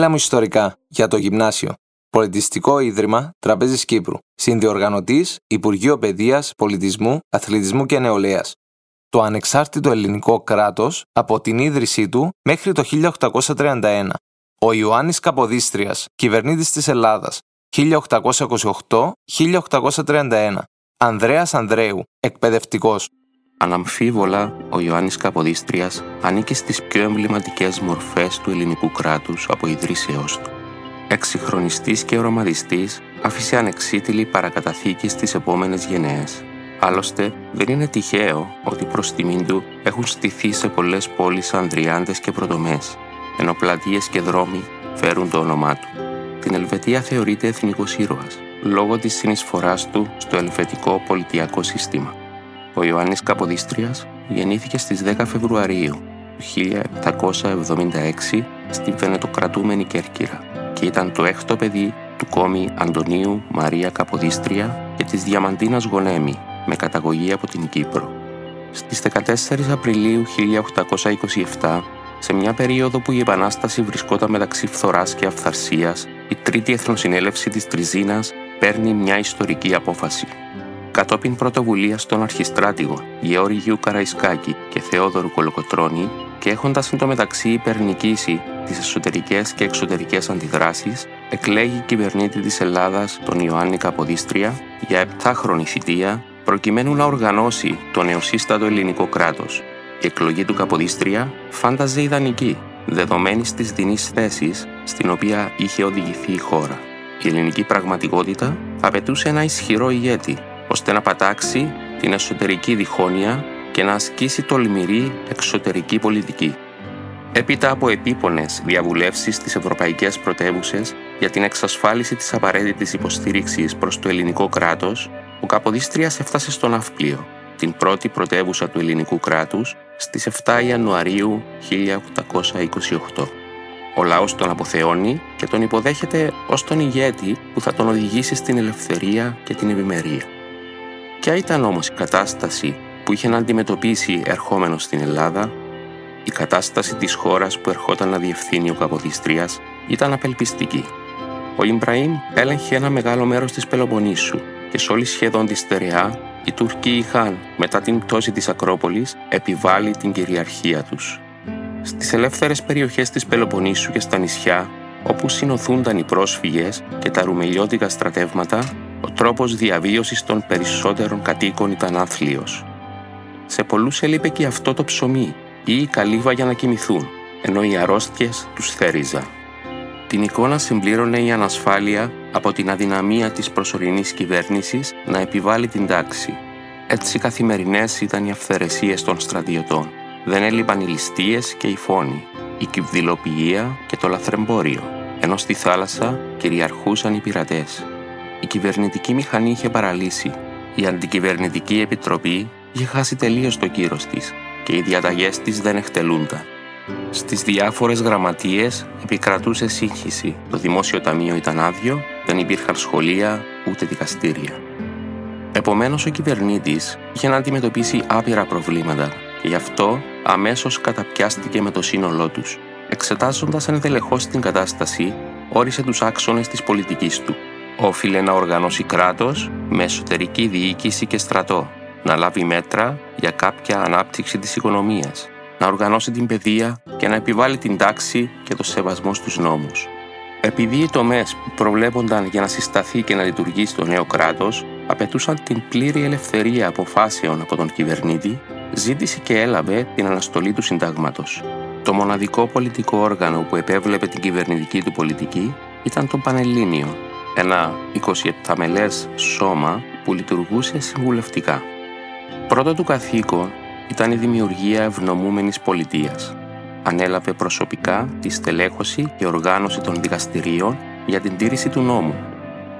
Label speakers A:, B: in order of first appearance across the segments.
A: Μίλα μου ιστορικά για το γυμνάσιο. Πολιτιστικό Ίδρυμα Τραπέζης Κύπρου. Συνδιοργανωτής Υπουργείο Παιδείας, Πολιτισμού, Αθλητισμού και Νεολαίας. Το ανεξάρτητο ελληνικό κράτος από την ίδρυσή του μέχρι το 1831. Ο Ιωάννης Καποδίστριας, κυβερνήτης της Ελλάδας, 1828-1831. Ανδρέας Ανδρέου, εκπαιδευτικός.
B: Αναμφίβολα, ο Ιωάννης Καποδίστριας ανήκει στις πιο εμβληματικές μορφές του ελληνικού κράτους από ιδρύσεώς του. Εξυγχρονιστής και ρομαδιστής, άφησε ανεξίτηλη παρακαταθήκη στις επόμενες γενναίες. Άλλωστε, δεν είναι τυχαίο ότι προς τιμήν του έχουν στηθεί σε πολλές πόλεις ανδριάντες και πρωτομές, ενώ πλατείες και δρόμοι φέρουν το όνομά του. Την Ελβετία θεωρείται εθνικός ήρωας, λόγω της συνεισφοράς του στο ελβετικό πολιτιακό σύστημα. Ο Ιωάννης Καποδίστριας γεννήθηκε στις 10 Φεβρουαρίου του 1776 στην Βενετοκρατούμενη Κέρκυρα και ήταν το έκτο παιδί του κόμι Αντωνίου Μαρία Καποδίστρια και της Διαμαντίνας Γονέμη με καταγωγή από την Κύπρο. Στις 14 Απριλίου 1827, σε μια περίοδο που η Επανάσταση βρισκόταν μεταξύ φθοράς και αυθαρσίας, η Τρίτη Εθνοσυνέλευση της Τριζίνας παίρνει μια ιστορική απόφαση κατόπιν πρωτοβουλία των αρχιστράτηγων Γεώργιου Καραϊσκάκη και Θεόδωρου Κολοκοτρώνη και έχοντας εντωμεταξύ υπερνικήσει τις εσωτερικές και εξωτερικές αντιδράσεις, εκλέγει κυβερνήτη της Ελλάδας τον Ιωάννη Καποδίστρια για 7χρονη θητεία προκειμένου να οργανώσει το νεοσύστατο ελληνικό κράτος. Η εκλογή του Καποδίστρια φάνταζε ιδανική, δεδομένη τη δινή θέση στην οποία είχε οδηγηθεί η χώρα. Η ελληνική πραγματικότητα απαιτούσε ένα ισχυρό ηγέτη ώστε να πατάξει την εσωτερική διχόνοια και να ασκήσει τολμηρή εξωτερική πολιτική. Έπειτα από επίπονες διαβουλεύσεις στις ευρωπαϊκές πρωτεύουσες για την εξασφάλιση της απαραίτητης υποστήριξης προς το ελληνικό κράτος, ο Καποδίστριας έφτασε στο Ναυπλίο, την πρώτη πρωτεύουσα του ελληνικού κράτους, στις 7 Ιανουαρίου 1828. Ο λαός τον αποθεώνει και τον υποδέχεται ως τον ηγέτη που θα τον οδηγήσει στην ελευθερία και την ευημερία. Ποια ήταν όμως η κατάσταση που είχε να αντιμετωπίσει ερχόμενος στην Ελλάδα, η κατάσταση της χώρας που ερχόταν να διευθύνει ο Καποδιστρίας ήταν απελπιστική. Ο Ιμπραήμ έλεγχε ένα μεγάλο μέρος της Πελοποννήσου και σε όλη σχεδόν τη στερεά οι Τουρκοί είχαν, μετά την πτώση της Ακρόπολης, επιβάλει την κυριαρχία τους. Στις ελεύθερες περιοχές της Πελοποννήσου και στα νησιά, όπου συνοθούνταν οι πρόσφυγες και τα ρουμελιώτικα στρατεύματα, ο τρόπος διαβίωσης των περισσότερων κατοίκων ήταν άθλιος. Σε πολλούς έλειπε και αυτό το ψωμί ή η καλύβα για να κοιμηθούν, ενώ οι αρρώστιες τους θέριζαν. Την εικόνα συμπλήρωνε η ανασφάλεια από την αδυναμία της προσωρινής κυβέρνησης να επιβάλλει την τάξη. Έτσι καθημερινές ήταν οι αυθαιρεσίες των στρατιωτών. Δεν έλειπαν οι ληστείες και οι φόνοι, η κυβδηλοποιία και το λαθρεμπόριο, ενώ στη θάλασσα κυριαρχούσαν οι πειρατές η κυβερνητική μηχανή είχε παραλύσει. Η αντικυβερνητική επιτροπή είχε χάσει τελείως το κύρος της και οι διαταγές της δεν εκτελούνταν. Στις διάφορες γραμματείες επικρατούσε σύγχυση. Το δημόσιο ταμείο ήταν άδειο, δεν υπήρχαν σχολεία ούτε δικαστήρια. Επομένως, ο κυβερνήτης είχε να αντιμετωπίσει άπειρα προβλήματα και γι' αυτό αμέσως καταπιάστηκε με το σύνολό τους. Εξετάζοντας ενδελεχώς την κατάσταση, όρισε τους άξονες της πολιτικής του όφιλε να οργανώσει κράτος με εσωτερική διοίκηση και στρατό, να λάβει μέτρα για κάποια ανάπτυξη της οικονομίας, να οργανώσει την παιδεία και να επιβάλλει την τάξη και το σεβασμό στους νόμους. Επειδή οι τομές που προβλέπονταν για να συσταθεί και να λειτουργήσει το νέο κράτος απαιτούσαν την πλήρη ελευθερία αποφάσεων από τον κυβερνήτη, ζήτησε και έλαβε την αναστολή του συντάγματος. Το μοναδικό πολιτικό όργανο που επέβλεπε την κυβερνητική του πολιτική ήταν το Πανελλήνιο, ένα 27 μελές σώμα που λειτουργούσε συμβουλευτικά. Πρώτο του καθήκον ήταν η δημιουργία ευνομούμενης πολιτείας. Ανέλαβε προσωπικά τη στελέχωση και οργάνωση των δικαστηρίων για την τήρηση του νόμου.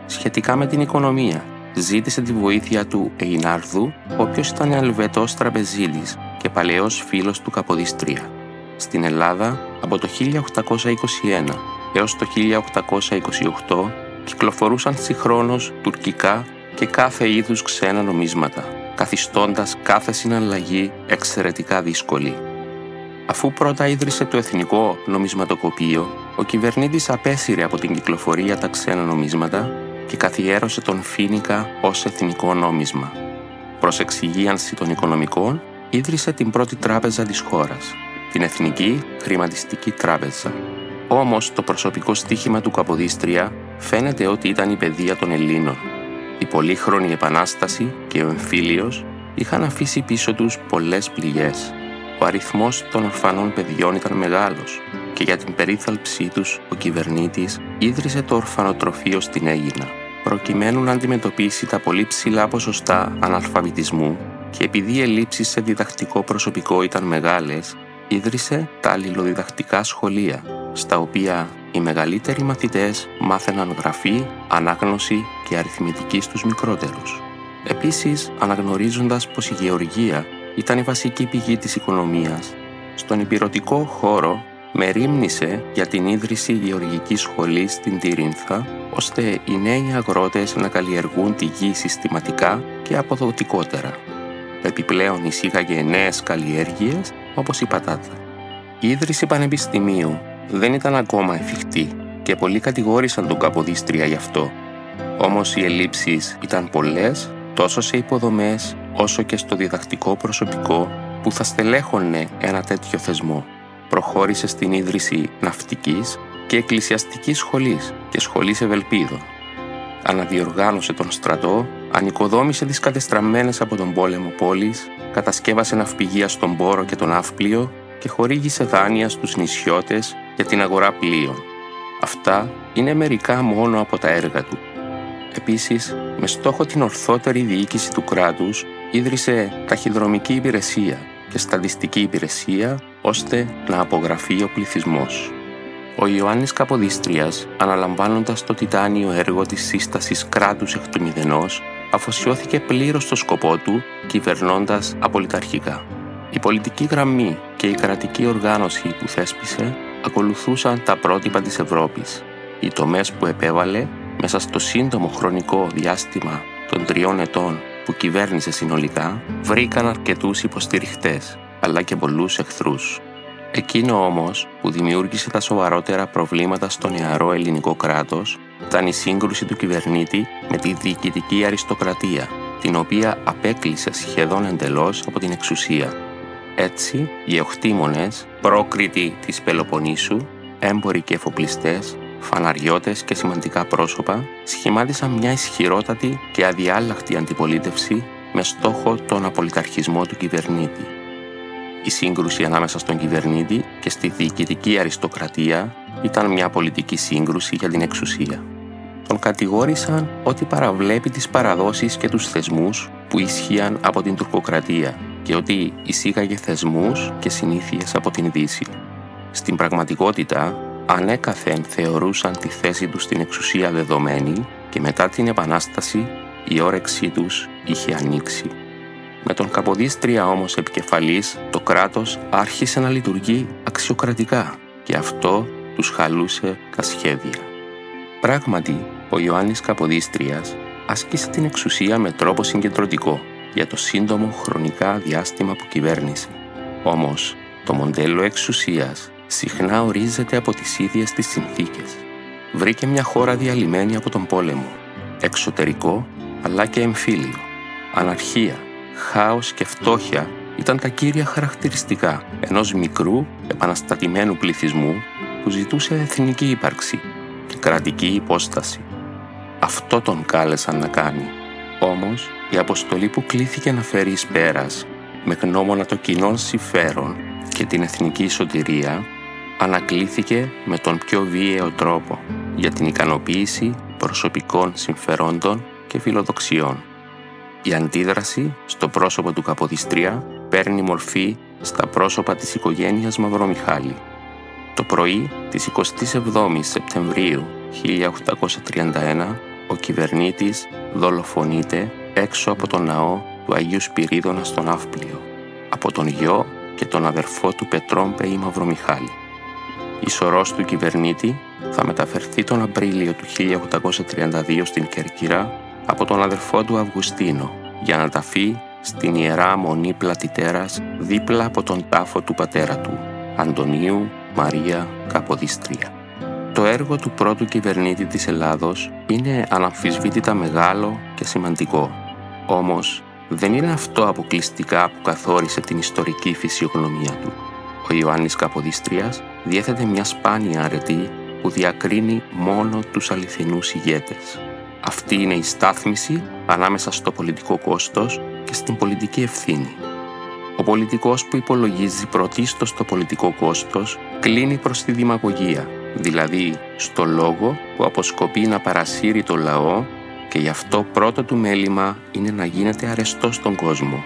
B: Σχετικά με την οικονομία, ζήτησε τη βοήθεια του Εινάρδου, ο οποίος ήταν Ελβετός τραπεζίτης και παλαιός φίλος του Καποδιστρία. Στην Ελλάδα, από το 1821 έως το 1828, κυκλοφορούσαν συγχρόνως τουρκικά και κάθε είδους ξένα νομίσματα, καθιστώντας κάθε συναλλαγή εξαιρετικά δύσκολη. Αφού πρώτα ίδρυσε το Εθνικό Νομισματοκοπείο, ο κυβερνήτης απέσυρε από την κυκλοφορία τα ξένα νομίσματα και καθιέρωσε τον Φίνικα ως εθνικό νόμισμα. Προς εξυγίανση των οικονομικών, ίδρυσε την πρώτη τράπεζα της χώρας, την Εθνική Χρηματιστική Τράπεζα. Όμως το προσωπικό στίχημα του Καποδίστρια φαίνεται ότι ήταν η παιδεία των Ελλήνων. Η πολύχρονη επανάσταση και ο εμφύλιος είχαν αφήσει πίσω τους πολλές πληγές. Ο αριθμός των ορφανών παιδιών ήταν μεγάλος και για την περίθαλψή τους ο κυβερνήτης ίδρυσε το ορφανοτροφείο στην Αίγινα, προκειμένου να αντιμετωπίσει τα πολύ ψηλά ποσοστά αναλφαβητισμού και επειδή οι ελλείψεις σε διδακτικό προσωπικό ήταν μεγάλες, ίδρυσε τα αλληλοδιδακτικά σχολεία, στα οποία οι μεγαλύτεροι μαθητές μάθαιναν γραφή, ανάγνωση και αριθμητική στους μικρότερους. Επίσης, αναγνωρίζοντας πως η γεωργία ήταν η βασική πηγή της οικονομίας, στον υπηρετικό χώρο μερίμνησε για την ίδρυση γεωργικής σχολής στην Τυρίνθα, ώστε οι νέοι αγρότες να καλλιεργούν τη γη συστηματικά και αποδοτικότερα. Επιπλέον εισήγαγε νέες καλλιέργειες όπως η πατάτα. Η ίδρυση πανεπιστημίου δεν ήταν ακόμα εφικτή και πολλοί κατηγόρησαν τον Καποδίστρια γι' αυτό. Όμως οι ελλείψεις ήταν πολλές τόσο σε υποδομές όσο και στο διδακτικό προσωπικό που θα στελέχωνε ένα τέτοιο θεσμό. Προχώρησε στην ίδρυση ναυτικής και εκκλησιαστικής σχολής και σχολής ευελπίδων. Αναδιοργάνωσε τον στρατό, ανοικοδόμησε τις κατεστραμμένες από τον πόλεμο πόλεις, κατασκεύασε ναυπηγεία στον Πόρο και τον Αύπλιο και χορήγησε δάνεια στους νησιώτες για την αγορά πλοίων. Αυτά είναι μερικά μόνο από τα έργα του. Επίσης, με στόχο την ορθότερη διοίκηση του κράτους, ίδρυσε ταχυδρομική υπηρεσία και στατιστική υπηρεσία ώστε να απογραφεί ο πληθυσμός. Ο Ιωάννης Καποδίστριας, αναλαμβάνοντας το τιτάνιο έργο της σύστασης κράτους εκ του μηδενός, αφοσιώθηκε πλήρως στο σκοπό του, κυβερνώντας απολυταρχικά. Η πολιτική γραμμή και η κρατική οργάνωση που θέσπισε ακολουθούσαν τα πρότυπα της Ευρώπης. Οι τομές που επέβαλε μέσα στο σύντομο χρονικό διάστημα των τριών ετών που κυβέρνησε συνολικά, βρήκαν αρκετούς υποστηριχτές, αλλά και πολλούς εχθρούς. Εκείνο όμως που δημιούργησε τα σοβαρότερα προβλήματα στο νεαρό ελληνικό κράτος ήταν η σύγκρουση του κυβερνήτη με τη διοικητική αριστοκρατία, την οποία απέκλεισε σχεδόν εντελώς από την εξουσία. Έτσι, οι οχτήμονες, πρόκριτοι της Πελοποννήσου, έμποροι και εφοπλιστές, φαναριώτες και σημαντικά πρόσωπα σχημάτισαν μια ισχυρότατη και αδιάλαχτη αντιπολίτευση με στόχο τον απολυταρχισμό του κυβερνήτη. Η σύγκρουση ανάμεσα στον κυβερνήτη και στη διοικητική αριστοκρατία ήταν μια πολιτική σύγκρουση για την εξουσία. Τον κατηγόρησαν ότι παραβλέπει τις παραδόσεις και τους θεσμούς που ισχύαν από την τουρκοκρατία και ότι εισήγαγε θεσμούς και συνήθειες από την Δύση. Στην πραγματικότητα, ανέκαθεν θεωρούσαν τη θέση τους στην εξουσία δεδομένη και μετά την Επανάσταση η όρεξή τους είχε ανοίξει. Με τον Καποδίστρια όμως επικεφαλής, το κράτος άρχισε να λειτουργεί αξιοκρατικά και αυτό τους χαλούσε τα σχέδια. Πράγματι, ο Ιωάννης Καποδίστριας άσκησε την εξουσία με τρόπο συγκεντρωτικό για το σύντομο χρονικά διάστημα που κυβέρνησε. Όμως, το μοντέλο εξουσίας συχνά ορίζεται από τις ίδιες τις συνθήκες. Βρήκε μια χώρα διαλυμένη από τον πόλεμο, εξωτερικό αλλά και εμφύλιο. Αναρχία, χάος και φτώχεια ήταν τα κύρια χαρακτηριστικά ενός μικρού, επαναστατημένου πληθυσμού που ζητούσε εθνική ύπαρξη και κρατική υπόσταση. Αυτό τον κάλεσαν να κάνει. Όμως, η αποστολή που κλήθηκε να φέρει εις πέρας, με γνώμονα το κοινό συμφέρον και την εθνική σωτηρία, ανακλήθηκε με τον πιο βίαιο τρόπο για την ικανοποίηση προσωπικών συμφερόντων και φιλοδοξιών. Η αντίδραση στο πρόσωπο του Καποδιστρία παίρνει μορφή στα πρόσωπα της οικογένειας Μαυρομιχάλη. Το πρωί της 27ης Σεπτεμβρίου 1831 ο κυβερνήτης δολοφονείται έξω από τον ναό του Αγίου Σπυρίδωνας στον Αύπλιο από τον γιο και τον αδερφό του Πετρόμπε ή Μαυρομιχάλη. Η σωρός του κυβερνήτη θα μεταφερθεί τον Απρίλιο του 1832 στην Κερκυρά από τον αδερφό του Αυγουστίνο για να ταφεί στην Ιερά Μονή Πλατιτέρας δίπλα από τον τάφο του πατέρα του. Αντωνίου Μαρία Καποδίστρια. Το έργο του πρώτου κυβερνήτη της Ελλάδος είναι αναμφισβήτητα μεγάλο και σημαντικό. Όμως δεν είναι αυτό αποκλειστικά που καθόρισε την ιστορική φυσιογνωμία του. Ο Ιωάννης Καποδίστριας διέθετε μια σπάνια αρετή που διακρίνει μόνο τους αληθινούς ηγέτες. Αυτή είναι η στάθμιση ανάμεσα στο πολιτικό κόστος και στην πολιτική ευθύνη. Ο πολιτικός που υπολογίζει πρωτίστως το πολιτικό κόστος κλείνει προς τη δημαγωγία, δηλαδή στο λόγο που αποσκοπεί να παρασύρει το λαό και γι' αυτό πρώτο του μέλημα είναι να γίνεται αρεστός στον κόσμο.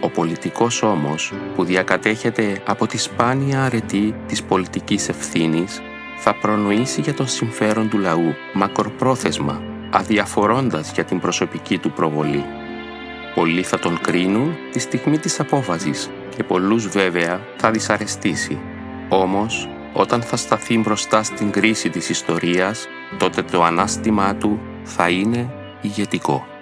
B: Ο πολιτικός όμως που διακατέχεται από τη σπάνια αρετή της πολιτικής ευθύνης θα προνοήσει για τον συμφέρον του λαού μακροπρόθεσμα, αδιαφορώντας για την προσωπική του προβολή. Πολλοί θα τον κρίνουν τη στιγμή της απόφασης και πολλούς βέβαια θα δυσαρεστήσει. Όμως, όταν θα σταθεί μπροστά στην κρίση της ιστορίας, τότε το ανάστημά του θα είναι ηγετικό.